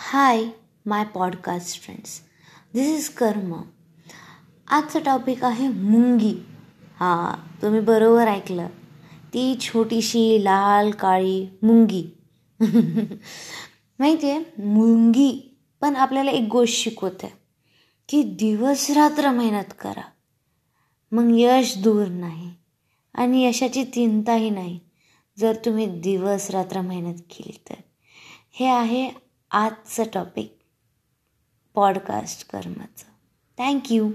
Hi my podcast friends this is Karm आजचं topic आहे मुंगी. हां तुम्ही बरोबर ऐकलं. ती छोटीशी लाल काळी मुंगी. माहिती आहे मुंगी. पण आपल्याला एक गोष्ट शिकवते की दिवस रात्र मेहनत करा. मग यश दूर नाही आणि यशाची चिंताही नाही जर तुम्ही दिवस रात्र मेहनत केली तर. हे आहे आजचं टॉपिक पॉडकास्ट कर्माचं. थँक्यू